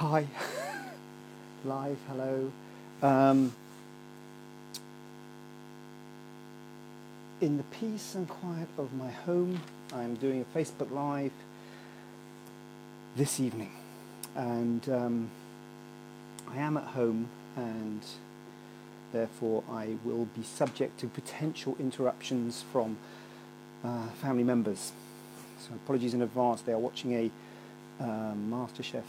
Hi. Live, hello. Um, in the peace and quiet of my home, I'm doing a Facebook Live this evening. And um, I am at home, and therefore I will be subject to potential interruptions from uh, family members. So apologies in advance. They are watching a um, MasterChef,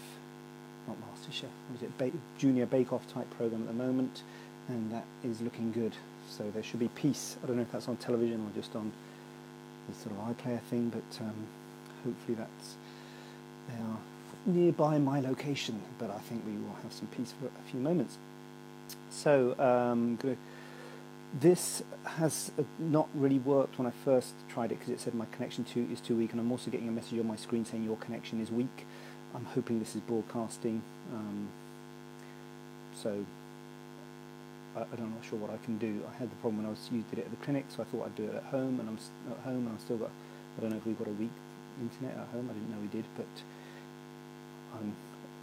not MasterChef, what is it, ba- Junior Bake Off type program at the moment, and that is looking good. So there should be peace. I don't know if that's on television or just on the sort of iPlayer thing, but um, hopefully that's they are nearby my location. But I think we will have some peace for a few moments. So um, this has not really worked when I first tried it because it said my connection to is too weak, and I'm also getting a message on my screen saying your connection is weak. I'm hoping this is broadcasting. Um, so I, I'm not sure what I can do. I had the problem when I was you did it at the clinic, so I thought I'd do it at home, and I'm at home, and I've still got. I don't know if we've got a weak internet at home. I didn't know we did, but I'm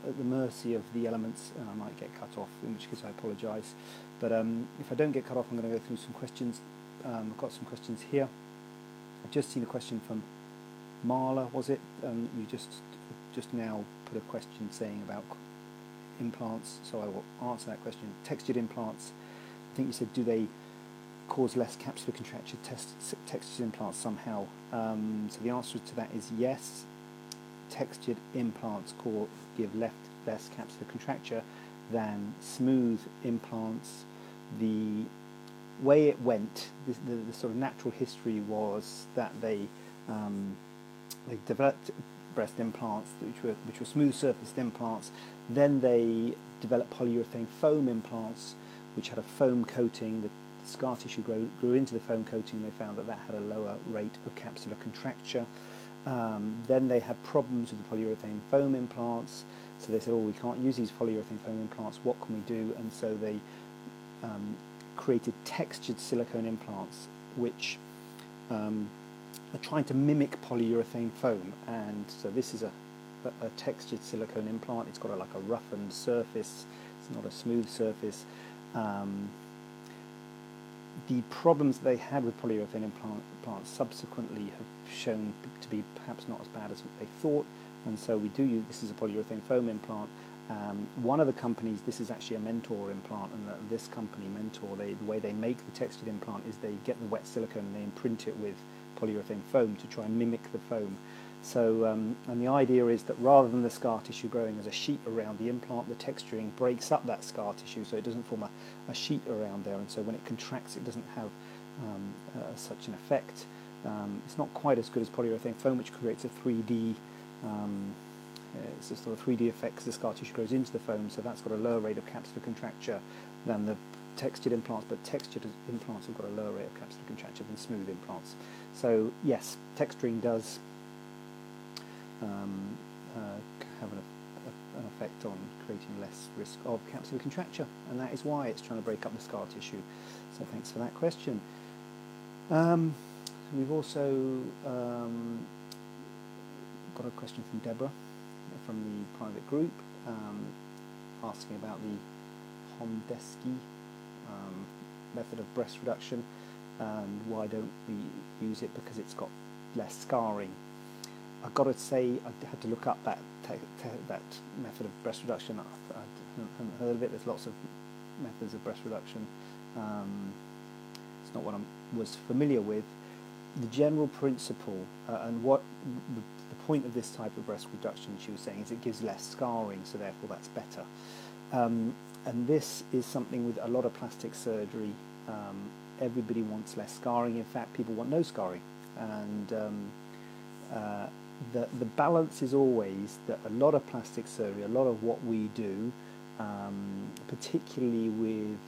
at the mercy of the elements, and I might get cut off. In which case, I apologise. But um, if I don't get cut off, I'm going to go through some questions. Um, I've got some questions here. I've just seen a question from Marla. Was it? Um, you just just now put a question saying about implants, so I will answer that question. Textured implants. I think you said, do they cause less capsular contracture test, textured implants somehow? Um, so the answer to that is yes. Textured implants cause, give left, less capsular contracture than smooth implants. The way it went, the, the, the sort of natural history was that they um, they developed breast implants, which were which were smooth surfaced implants. Then they developed polyurethane foam implants, which had a foam coating. The scar tissue grew, grew into the foam coating. They found that that had a lower rate of capsular contracture. Um, then they had problems with the polyurethane foam implants. So they said, "Oh, we can't use these polyurethane foam implants. What can we do?" And so they um, created textured silicone implants, which um, are trying to mimic polyurethane foam. And so this is a, a, a textured silicone implant. It's got a, like a roughened surface. It's not a smooth surface. Um, the problems they had with polyurethane implant, implants subsequently have shown to be perhaps not as bad as they thought. And so we do use this is a polyurethane foam implant. Um, one of the companies, this is actually a Mentor implant, and this company, Mentor, they, the way they make the textured implant is they get the wet silicone and they imprint it with polyurethane foam to try and mimic the foam. So, um, and the idea is that rather than the scar tissue growing as a sheet around the implant, the texturing breaks up that scar tissue so it doesn't form a, a sheet around there, and so when it contracts, it doesn't have um, uh, such an effect. Um, it's not quite as good as polyurethane foam, which creates a 3D. Um, it's a sort of 3D effect because the scar tissue grows into the foam, so that's got a lower rate of capsular contracture than the textured implants, but textured implants have got a lower rate of capsular contracture than smooth implants. So yes, texturing does um, uh, have an, a, an, effect on creating less risk of capsular contracture, and that is why it's trying to break up the scar tissue. So thanks for that question. Um, we've also um, got a question from Deborah from the private group um, asking about the Homdeski um, method of breast reduction and why don't we use it because it's got less scarring. I've got to say I had to look up that that method of breast reduction. I, I haven't heard of it. There's lots of methods of breast reduction. Um, it's not what I was familiar with. The general principle uh, and what the, the, point of this type of breast reduction, she was saying, is it gives less scarring, so therefore that's better. Um, and this is something with a lot of plastic surgery. Um, everybody wants less scarring. In fact, people want no scarring. And um, uh, the, the balance is always that a lot of plastic surgery, a lot of what we do, um, particularly with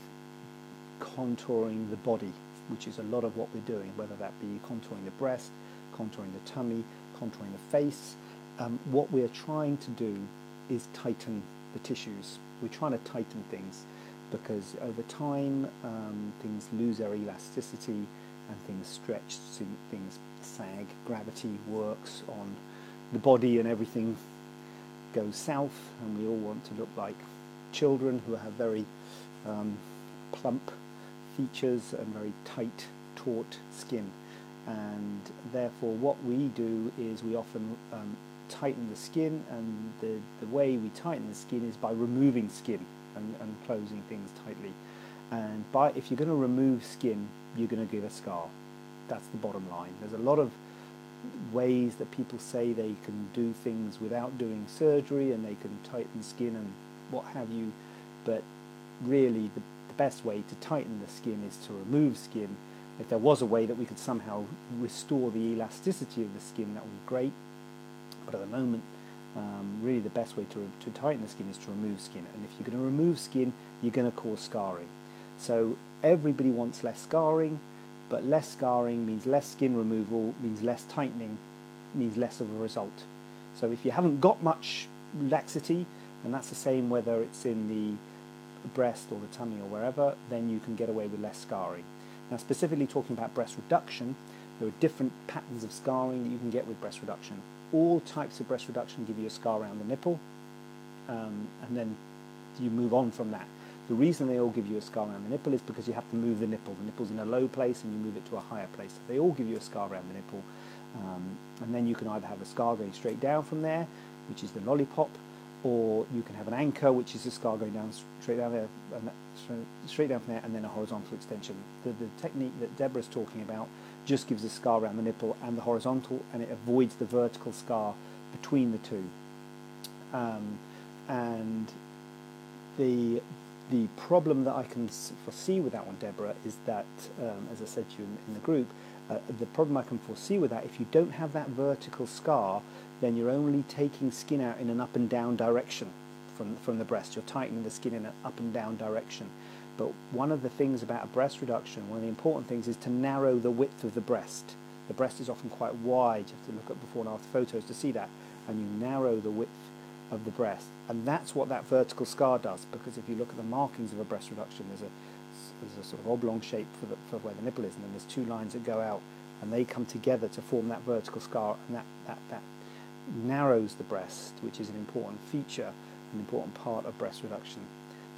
contouring the body, which is a lot of what we're doing, whether that be contouring the breast, contouring the tummy, contouring the face, um, what we're trying to do is tighten the tissues. We're trying to tighten things because over time um, things lose their elasticity and things stretch, things sag, gravity works on the body and everything goes south, and we all want to look like children who have very um, plump features and very tight, taut skin. And therefore, what we do is we often um, tighten the skin, and the, the way we tighten the skin is by removing skin and, and closing things tightly. And by if you're going to remove skin, you're going to give a scar. That's the bottom line. There's a lot of ways that people say they can do things without doing surgery and they can tighten skin and what have you, but really the, the best way to tighten the skin is to remove skin. If there was a way that we could somehow restore the elasticity of the skin, that would be great. But at the moment, um, really the best way to, to tighten the skin is to remove skin. And if you're going to remove skin, you're going to cause scarring. So everybody wants less scarring, but less scarring means less skin removal, means less tightening, means less of a result. So if you haven't got much laxity, and that's the same whether it's in the breast or the tummy or wherever, then you can get away with less scarring. Now, specifically talking about breast reduction, there are different patterns of scarring that you can get with breast reduction. All types of breast reduction give you a scar around the nipple, um, and then you move on from that. The reason they all give you a scar around the nipple is because you have to move the nipple. The nipple's in a low place and you move it to a higher place. They all give you a scar around the nipple. Um, and then you can either have a scar going straight down from there, which is the lollipop, or you can have an anchor, which is a scar going down straight down there, and straight down from there, and then a horizontal extension. The, the technique that Deborah's talking about just gives a scar around the nipple and the horizontal, and it avoids the vertical scar between the two. Um, and the the problem that I can foresee with that one, Deborah, is that, um, as I said to you in, in the group, uh, the problem I can foresee with that, if you don't have that vertical scar, then you're only taking skin out in an up and down direction from, from the breast. You're tightening the skin in an up and down direction. But one of the things about a breast reduction, one of the important things is to narrow the width of the breast. The breast is often quite wide. You have to look at before and after photos to see that. And you narrow the width of the breast. And that's what that vertical scar does, because if you look at the markings of a breast reduction, there's a, there's a sort of oblong shape for, the, for where the nipple is, and then there's two lines that go out, and they come together to form that vertical scar, and that, that, that narrows the breast, which is an important feature, an important part of breast reduction.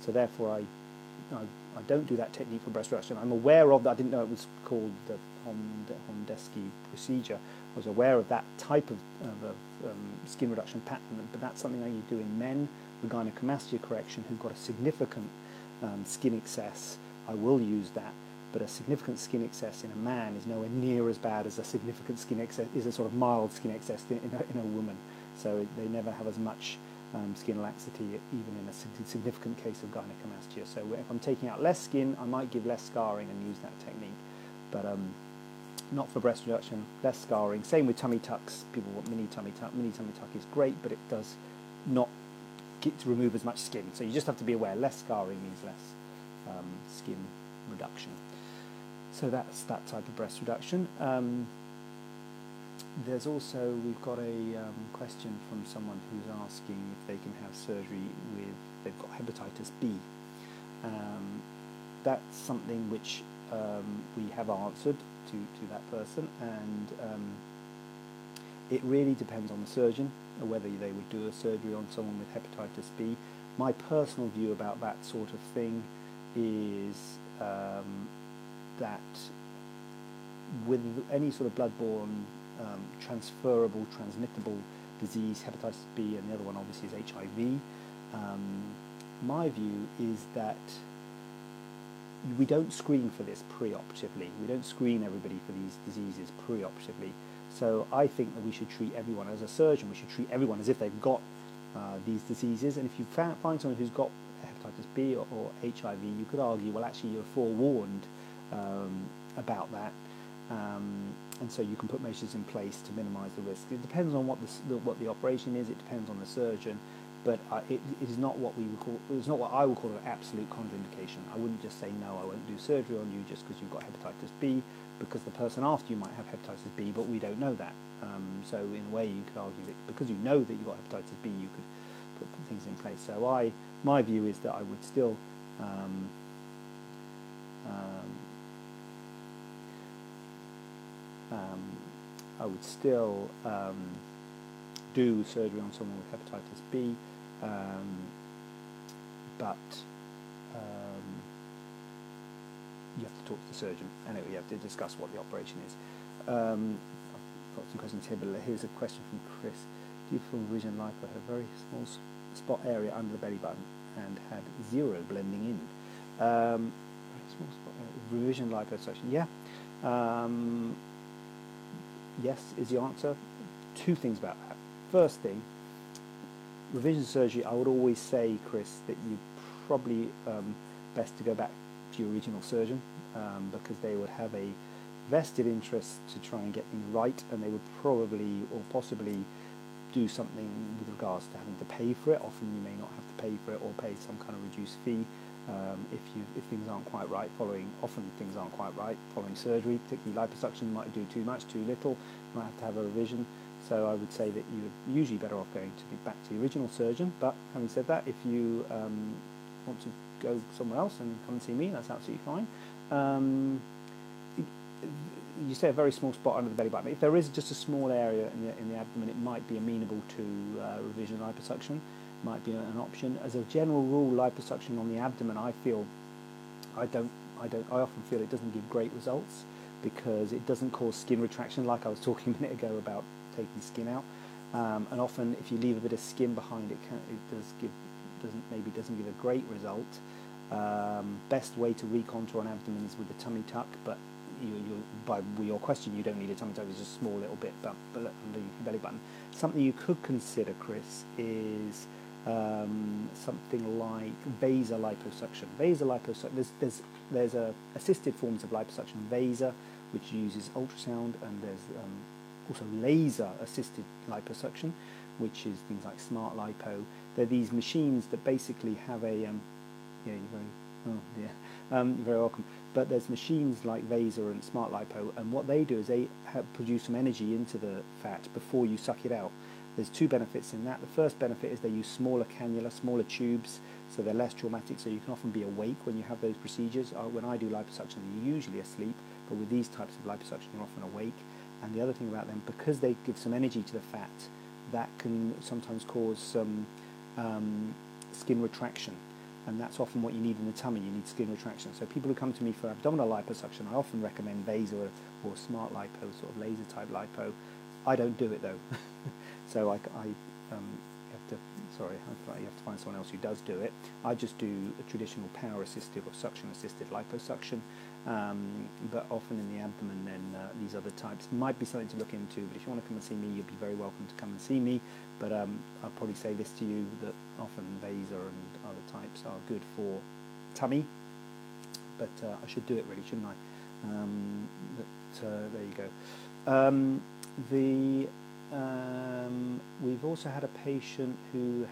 So therefore, I, I, I don't do that technique for breast reduction. I'm aware of that. I didn't know it was called the Hondesky procedure. I was aware of that type of, of, um, skin reduction pattern, but that's something that you do in men with gynecomastia correction who've got a significant um, skin excess. I will use that, but a significant skin excess in a man is nowhere near as bad as a significant skin excess is a sort of mild skin excess in, a, in a, woman. So they never have as much um, skin laxity, even in a significant case of gynecomastia. So if I'm taking out less skin, I might give less scarring and use that technique. But um, not for breast reduction, less scarring. Same with tummy tucks. People want mini tummy tuck. Mini tummy tuck is great, but it does not get to remove as much skin. So you just have to be aware. Less scarring means less um, skin reduction. So that's that type of breast reduction. There's also we've got a um, question from someone who's asking if they can have surgery with they've got hepatitis B. Um, that's something which um, we have answered to, to that person, and um, it really depends on the surgeon whether they would do a surgery on someone with hepatitis B. My personal view about that sort of thing is um, that with any sort of bloodborne um, transferable, transmittable disease, hepatitis B, and the other one obviously is HIV, um, my view is that we don't screen for this preoperatively. We don't screen everybody for these diseases preoperatively. So I think that we should treat everyone as a surgeon. We should treat everyone as if they've got uh, these diseases. And if you find someone who's got hepatitis B or, or HIV, you could argue, well, actually, you're forewarned um, about that. Um, and so you can put measures in place to minimise the risk. It depends on what the, what the operation is. It depends on the surgeon but uh, it, it is not what we would call it's not what I would call an absolute contraindication. I wouldn't just say no, I won't do surgery on you just because you've got hepatitis B, because the person after you might have hepatitis B, but we don't know that. Um, so in a way, you could argue that because you know that you've got hepatitis B, you could put things in place. So I, my view is that I would still. Um, um, um I would still um, do surgery on someone with hepatitis B, um, but um, you have to talk to the surgeon. Anyway, you have to discuss what the operation is. Um, I've got some questions here, but here's a question from Chris. Do you feel revision lipo had a very small spot area under the belly button and had zero blending in? Um, small spot area, revision liposuction, yeah. Um, yes is the answer. Two things about that. First thing, revision surgery, I would always say, Chris, that you probably um, best to go back to your original surgeon um, because they would have a vested interest to try and get things right, and they would probably or possibly do something with regards to having to pay for it. Often you may not have to pay for it or pay some kind of reduced fee um, if you if things aren't quite right following. Often things aren't quite right following surgery, particularly liposuction. Might do too much, too little. Might have to have a revision. So I would say that you're usually better off going to the, back to the original surgeon. But having said that, if you um, want to go somewhere else and come and see me, that's absolutely fine. Um, you say a very small spot under the belly button. If there is just a small area in the, in the abdomen, it might be amenable to uh, revision liposuction. Might be an option. As a general rule, liposuction on the abdomen, I feel, I don't, I don't, I often feel it doesn't give great results because it doesn't cause skin retraction, like I was talking a minute ago about taking skin out. Um, and often, if you leave a bit of skin behind, it can, it does give, doesn't maybe doesn't give a great result. Um, best way to recontour an abdomen is with a tummy tuck, but you, you, by your question, you don't need a tummy tuck, it's just a small little bit but under your belly button. Something you could consider, Chris, is um, something like VASER liposuction. VASER liposuction, there's, there's, there's a assisted forms of liposuction, VASER, which uses ultrasound, and there's um, also laser assisted liposuction, which is things like smart lipo. They're these machines that basically have a, um, yeah, you're very, oh yeah, um, you're very welcome. But there's machines like VASER and smart lipo, and what they do is they produce some energy into the fat before you suck it out. There's two benefits in that. The first benefit is they use smaller cannula, smaller tubes, so they're less traumatic, so you can often be awake when you have those procedures. Uh, when I do liposuction, you're usually asleep, but with these types of liposuction, you're often awake. And the other thing about them, because they give some energy to the fat, that can sometimes cause some um, skin retraction. And that's often what you need in the tummy. You need skin retraction. So people who come to me for abdominal liposuction, I often recommend VASER or, or smart lipo, sort of laser type lipo. I don't do it though. so I, I um, have to, sorry, you have to find someone else who does do it. I just do a traditional power assisted or suction assisted liposuction. Um, but often in the abdomen, then uh, these other types might be something to look into. But if you want to come and see me, you'll be very welcome to come and see me. But um, I'll probably say this to you that often Vaser and other types are good for tummy. But uh, I should do it really, shouldn't I? Um, but uh, there you go. Um, the um, we've also had a patient who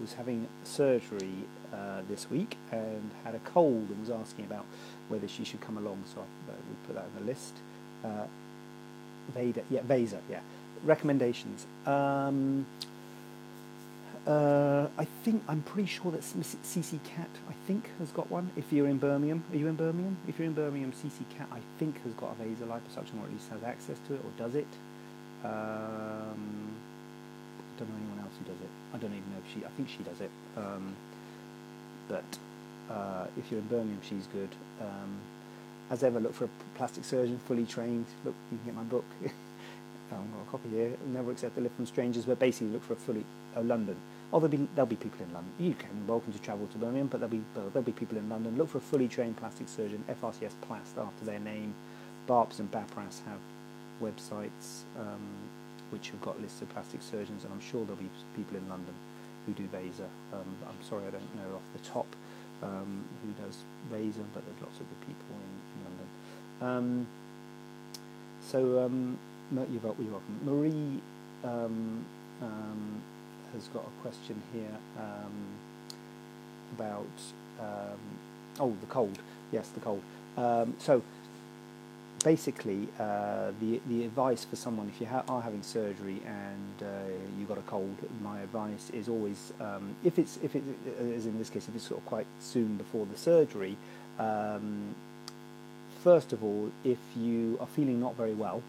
was having surgery uh, this week and had a cold and was asking about whether she should come along. So I, uh, we put that on the list. Uh, Veda, yeah, VASER, yeah. Recommendations. Um, uh, I think I'm pretty sure that CC Cat I think has got one. If you're in Birmingham, are you in Birmingham? If you're in Birmingham, CC Cat I think has got a VASER liposuction or at least has access to it or does it. Um, I don't know anyone else who does it. I don't even know if she. I think she does it. Um, but uh, if you're in Birmingham, she's good. Um, as ever, look for a plastic surgeon, fully trained. Look, you can get my book. I've got a copy here. Never accept a lift from strangers, but basically look for a fully uh, London. Oh, there'll be there'll be people in London. You can welcome to travel to Birmingham, but there'll be there'll be people in London. Look for a fully trained plastic surgeon, FRCS Plast after their name. BAAPS and BAPRAS have websites um, which have got lists of plastic surgeons, and I'm sure there'll be people in London who do VASER. Um, I'm sorry I don't know off the top um, who does VASER, but there's lots of good people in, in London. Um, so um, you're, welcome. Marie um, has got a question here about oh the cold. Yes, the cold. so basically, uh, the the advice for someone if you ha- are having surgery and uh, you got a cold, my advice is always um, if it's if it is in this case if it's sort of quite soon before the surgery. Um, first of all, if you are feeling not very well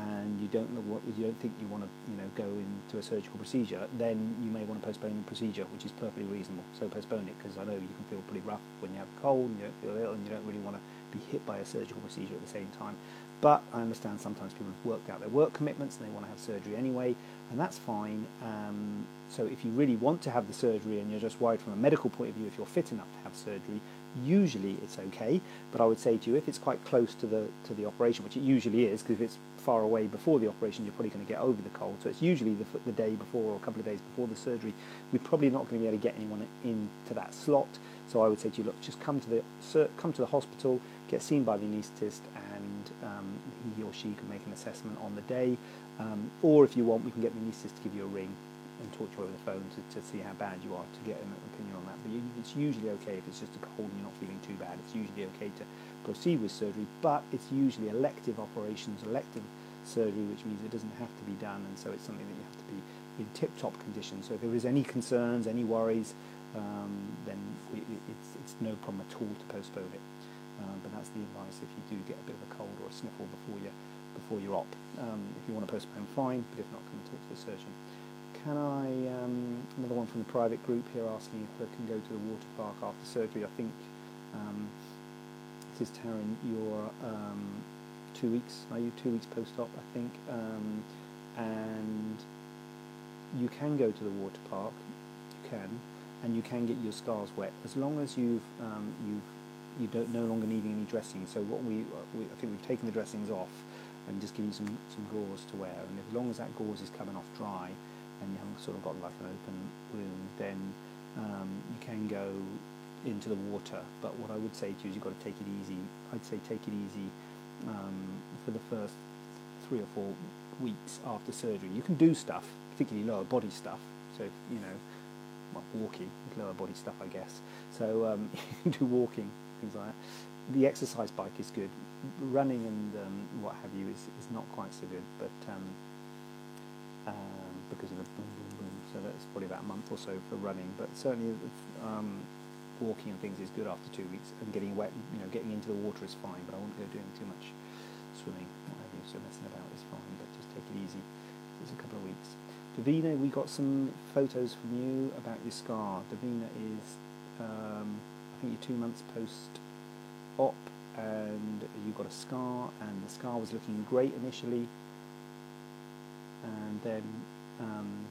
and you don't know what you don't think you want to you know go into a surgical procedure, then you may want to postpone the procedure, which is perfectly reasonable. So postpone it because I know you can feel pretty rough when you have a cold and you don't feel ill and you don't really want to be hit by a surgical procedure at the same time. But I understand sometimes people have worked out their work commitments and they want to have surgery anyway, and that's fine. Um, so if you really want to have the surgery and you're just worried from a medical point of view, if you're fit enough to have surgery, usually it's okay. But I would say to you, if it's quite close to the to the operation, which it usually is, because if it's far away before the operation, you're probably going to get over the cold. So it's usually the, the day before or a couple of days before the surgery. We're probably not going to be able to get anyone into that slot. So I would say to you, look, just come to the come to the hospital, get seen by the anaesthetist, and um, he or she can make an assessment on the day. Um, or if you want, we can get the anaesthetist to give you a ring and talk to you over the phone to, to see how bad you are to get an opinion But it's usually okay if it's just a cold and you're not feeling too bad. It's usually okay to proceed with surgery, but it's usually elective operations, elective surgery, which means it doesn't have to be done, and so it's something that you have to be in tip-top condition. So if there is any concerns, any worries, um, then we, it's, it's no problem at all to postpone it. Um, but that's the advice if you do get a bit of a cold or a sniffle before you before your op. Um, if you want to postpone, fine, but if not, come and talk to the surgeon. Can I, um, another one from the private group here asking if I can go to the water park after surgery. I think um, this is Taryn, you're um, two weeks, are you two weeks post-op, I think, um, and you can go to the water park, you can, and you can get your scars wet as long as you've um, you've you don't no longer needing any dressing. So what we, we I think we've taken the dressings off and just given some some gauze to wear, and as long as that gauze is coming off dry and you haven't sort of got like an open wound, then um, you can go into the water. But what I would say to you is you've got to take it easy. I'd say take it easy um, for the first three or four weeks after surgery. You can do stuff, particularly lower body stuff. So you know, well, walking lower body stuff, I guess. So um, you can do walking, things like that. The exercise bike is good. Running and um, what have you is, is not quite so good, but um, because of the boom, boom, boom. So that's probably about a month or so for running. But certainly um, walking and things is good after two weeks, and getting wet, you know, getting into the water is fine. But I won't go doing too much swimming, what have you. So messing about is fine, but just take it easy. It's a couple of weeks. Davina, we got some photos from you about your scar. Davina is, um, I think you're two months post-op, and you got a scar, and the scar was looking great initially, then um,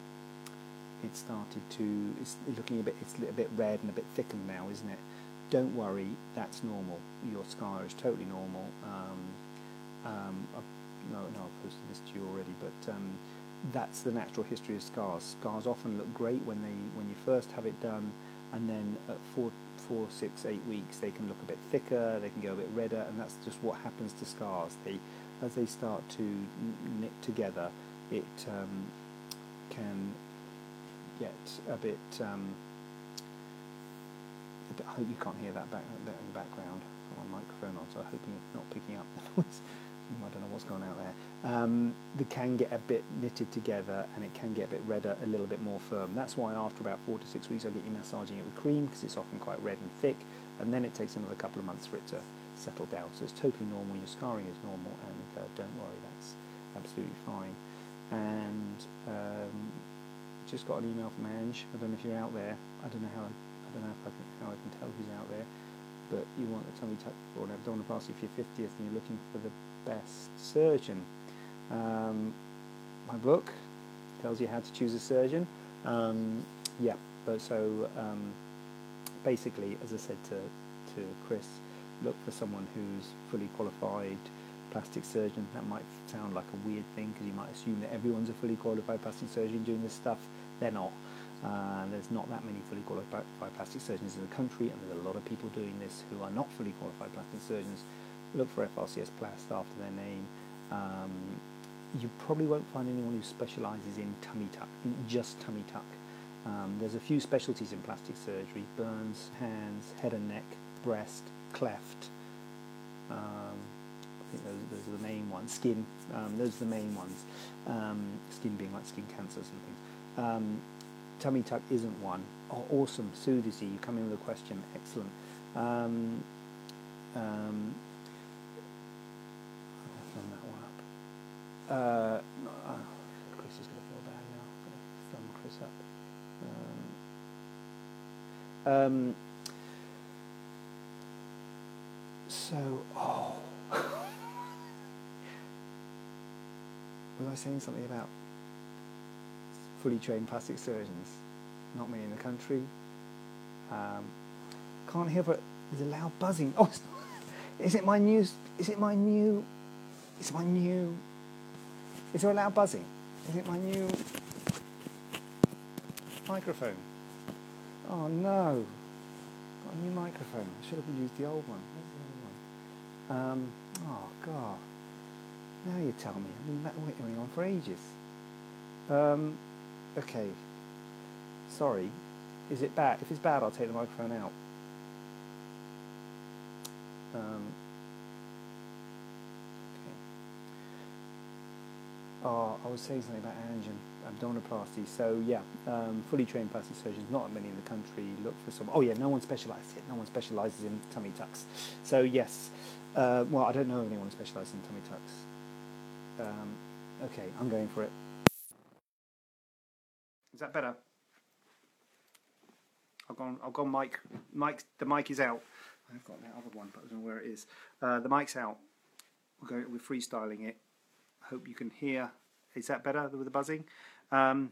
it started to, it's looking a bit, it's a bit red and a bit thickened now, isn't it? Don't worry, that's normal. Your scar is totally normal. Um, um, no, no, I've posted this to you already, but um, that's the natural history of scars. Scars often look great when they when you first have it done, and then at four, four, six, eight weeks they can look a bit thicker, they can go a bit redder, and that's just what happens to scars. They, as they start to knit together, it um, can get a bit. Um, a bit I hope you can't hear that back that in the background. my microphone on, so I hope you're not picking up the noise. I don't know what's going out there. Um, they can get a bit knitted together and it can get a bit redder, a little bit more firm. That's why after about four to six weeks I get you massaging it with cream because it's often quite red and thick and then it takes another couple of months for it to settle down. So it's totally normal, your scarring is normal and uh, don't worry, that's absolutely fine. And um, just got an email from Ange. I don't know if you're out there. I don't know how I, I don't know if I can, how I can tell who's out there. But you want a tummy tuck or an abdominal abdominoplasty for your 50th and you're looking for the best surgeon. Um, my book tells you how to choose a surgeon. Um, yeah, but so um, basically, as I said to, to Chris, look for someone who's fully qualified plastic surgeon. That might sound like a weird thing because you might assume that everyone's a fully qualified plastic surgeon doing this stuff. They're not. Uh, there's not that many fully qualified plastic surgeons in the country, and there's a lot of people doing this who are not fully qualified plastic surgeons look for FRCS Plast after their name. Um, you probably won't find anyone who specialises in tummy tuck, just tummy tuck. Um, there's a few specialties in plastic surgery, burns, hands, head and neck, breast, cleft. Um, those, those, are the main ones. Skin, um, those are the main ones. Um, skin being like skin cancers and things. Um, tummy tuck isn't one. Oh, awesome, Sudici, you come in with a question, excellent. Um, um, that one up. uh, uh, Chris is going to feel bad now. I'm going to thumb Chris up. Um, um, so, oh. was I saying something about fully trained plastic surgeons? Not many in the country. Um, can't hear, but there's a loud buzzing. Oh, is it my new? Is it my new? Is my new? Is there a loud buzzing? Is it my new microphone? Oh no! Got a new microphone. I should have used the old one. Where's the old one? Um, oh god! Now you tell me. I've been waiting on for ages. Um, okay. Sorry. Is it bad? If it's bad, I'll take the microphone out. Um, okay. Oh, I was saying something about angin, abdominoplasty. So yeah, um, fully trained plastic surgeons, not many in the country. Look for some. Oh yeah, no one specialises. No one specialises in tummy tucks. So yes, uh, well I don't know anyone who specialises in tummy tucks. Um, okay, I'm going for it. Is that better? I've gone. I've gone. Mic. Mic. The mic is out. I've got that other one, but I don't know where it is. Uh, the mic's out. We're freestyling it. Hope you can hear. Is that better with the buzzing? Um,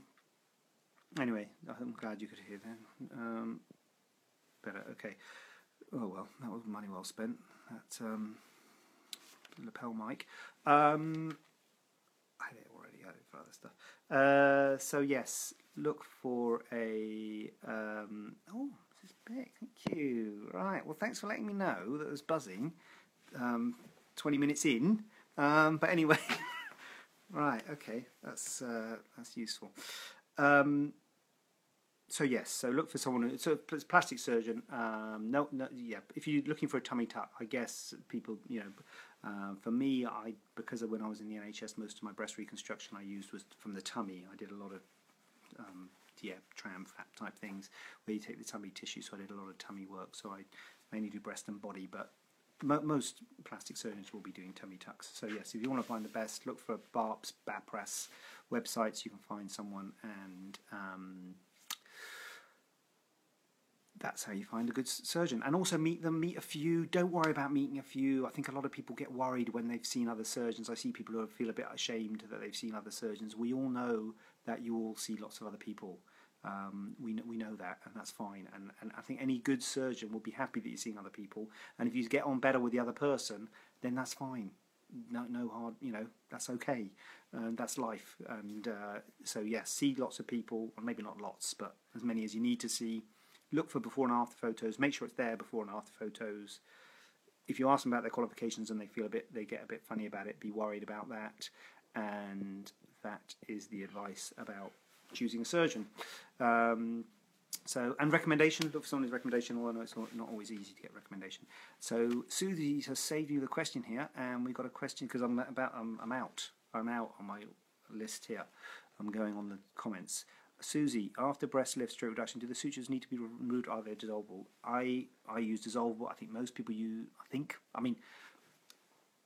anyway, I'm glad you could hear then. Um, better. Okay. Oh well, that was money well spent. That um, lapel mic. Um, I had it already. I had it for other stuff. Uh, so yes, look for a. Um, oh, this is big. Thank you. Right. Well, thanks for letting me know that it was buzzing. Um, Twenty minutes in. Um, but anyway. right. Okay. That's uh, that's useful. Um, so yes, so look for someone. Who, so it's plastic surgeon. Um, no, no, yeah. If you're looking for a tummy tuck, I guess people, you know, uh, for me, I because when I was in the NHS, most of my breast reconstruction I used was from the tummy. I did a lot of um, yeah tram flap type things where you take the tummy tissue. So I did a lot of tummy work. So I mainly do breast and body, but mo- most plastic surgeons will be doing tummy tucks. So yes, if you want to find the best, look for BAAPS, BAPRAS websites. You can find someone and. Um, that's how you find a good surgeon. And also meet them, meet a few. Don't worry about meeting a few. I think a lot of people get worried when they've seen other surgeons. I see people who feel a bit ashamed that they've seen other surgeons. We all know that you all see lots of other people. Um, we know, we know that, and that's fine. And, and I think any good surgeon will be happy that you're seeing other people. And if you get on better with the other person, then that's fine. No, no hard, you know, that's okay. Um, that's life. And uh, so, yes, yeah, see lots of people, or maybe not lots, but as many as you need to see look for before and after photos. Make sure it's there before and after photos. If you ask them about their qualifications and they feel a bit, they get a bit funny about it. Be worried about that, and that is the advice about choosing a surgeon. Um, so, and recommendation, look for someone's recommendation, although it's not always easy to get recommendation. So, Susie has saved you the question here, and we've got a question because I'm about, I'm, I'm out, I'm out on my list here. I'm going on the comments. Susie, after breast lift stroke reduction, do the sutures need to be removed? Are they dissolvable? I I use dissolvable. I think most people use. I think. I mean,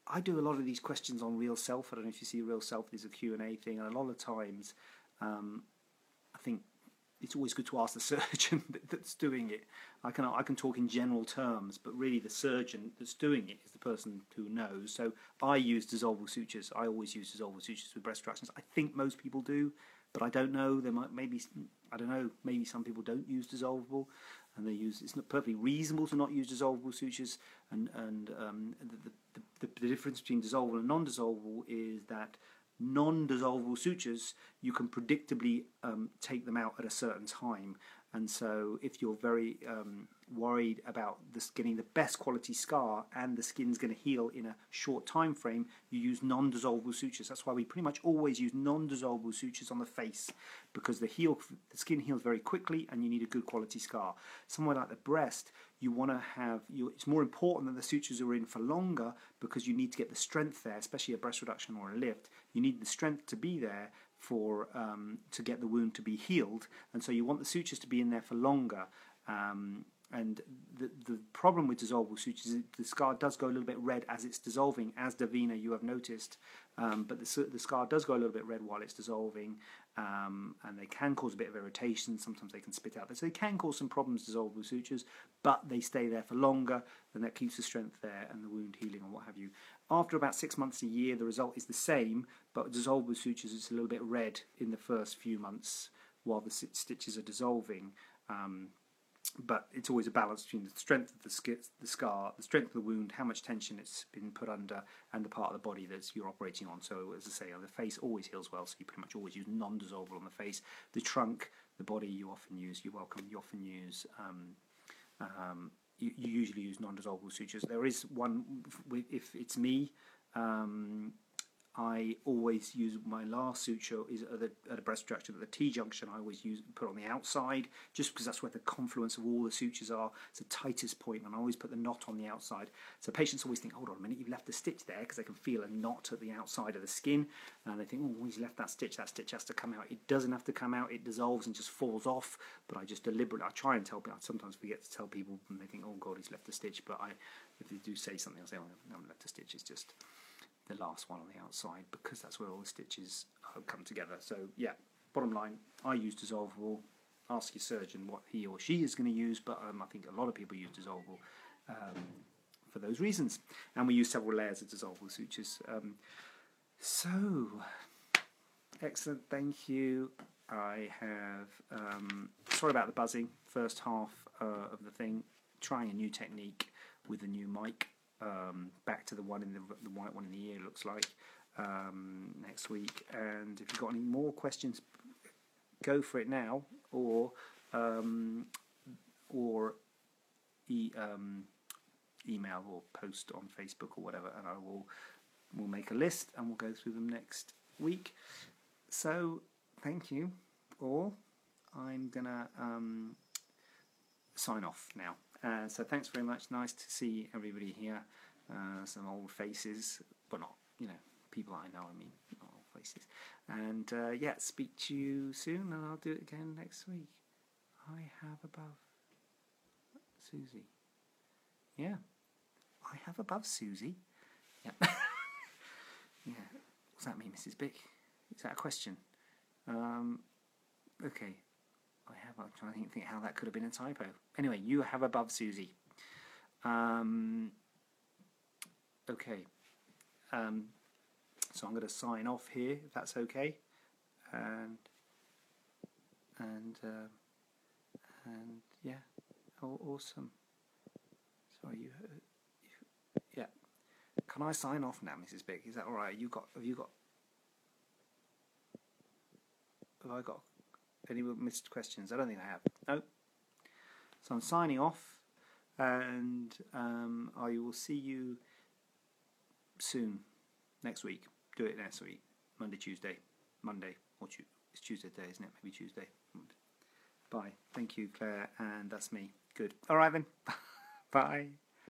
I do a lot of these questions on RealSelf. I don't know if you see RealSelf. There's a Q and A thing, and a lot of times, um, I think it's always good to ask the surgeon that's doing it. I can I can talk in general terms, but really the surgeon that's doing it is the person who knows. So I use dissolvable sutures. I always use dissolvable sutures with breast reductions. I think most people do but I don't know. There might maybe I don't know. Maybe some people don't use dissolvable, and they use. It's not perfectly reasonable to not use dissolvable sutures, and and um, the, the, the, the difference between dissolvable and non-dissolvable is that non-dissolvable sutures you can predictably um, take them out at a certain time, and so if you're very um, worried about this getting the best quality scar and the skin's going to heal in a short time frame, you use non-dissolvable sutures. That's why we pretty much always use non-dissolvable sutures on the face because the heal the skin heals very quickly and you need a good quality scar. Somewhere like the breast, you want to have you, it's more important that the sutures are in for longer because you need to get the strength there, especially a breast reduction or a lift. You need the strength to be there for um, to get the wound to be healed, and so you want the sutures to be in there for longer. Um, and the the problem with dissolvable sutures is the scar does go a little bit red as it's dissolving, as Davina you have noticed. Um, but the, the scar does go a little bit red while it's dissolving, um, and they can cause a bit of irritation. Sometimes they can spit out. So they can cause some problems, dissolvable sutures, but they stay there for longer, and that keeps the strength there and the wound healing and what have you. After about six months a year, the result is the same, but dissolvable sutures it's a little bit red in the first few months while the stitches are dissolving. Um, but it's always a balance between the strength of the, sk- the scar, the strength of the wound, how much tension it's been put under, and the part of the body that you're operating on. So, as I say, the face always heals well, so you pretty much always use non-dissolvable on the face. The trunk, the body, you often use. You're welcome. You often use. Um, um, you, you, usually use non-dissolvable sutures. There is one if it's me. Um, I always use my last suture is at, the, at a breast structure at the T junction. I always use put on the outside just because that's where the confluence of all the sutures are. It's the tightest point, and I always put the knot on the outside. So patients always think, hold on a minute, you've left the stitch there because they can feel a knot at the outside of the skin, and they think, oh, he's left that stitch. That stitch has to come out. It doesn't have to come out. It dissolves and just falls off. But I just deliberately, I try and tell people. I sometimes forget to tell people, and they think, oh God, he's left the stitch. But I, if they do say something, I say, oh, I haven't left the stitch. It's just the last one on the outside because that's where all the stitches come together. So yeah, bottom line, I use dissolvable. Ask your surgeon what he or she is going to use, but um, I think a lot of people use dissolvable um, for those reasons. And we use several layers of dissolvable sutures. Um, so, excellent, thank you. I have, um, sorry about the buzzing, first half uh, of the thing, trying a new technique with a new mic um, back to the one in the, the white one in the ear looks like um, next week. And if you've got any more questions, go for it now, or um, or e- um, email or post on Facebook or whatever, and I will we'll make a list and we'll go through them next week. So thank you all. I'm gonna um, sign off now. Uh, so thanks very much. Nice to see everybody here. Uh, some old faces, but not you know people I know. I mean, not old faces. And uh, yeah, speak to you soon, and I'll do it again next week. I have above Susie. Yeah, I have above Susie. Yeah. yeah. What's that mean, Mrs. Bick? Is that a question? Um, okay. I have. I'm trying to think, how that could have been a typo. Anyway, you have above Susie. Um, okay. Um, so I'm going to sign off here, if that's okay. And and uh, and yeah, oh, awesome. Sorry, you, uh, you, yeah. Can I sign off now, Mrs. Big? Is that all right? You got? Have you got? Have I got any missed questions? I don't think I have. No. So I'm signing off, and um, I will see you soon next week. Do it next week, Monday, Tuesday, Monday, or tu- it's Tuesday day, isn't it? Maybe Tuesday. Bye. Thank you, Claire, and that's me. Good. All right then. Bye.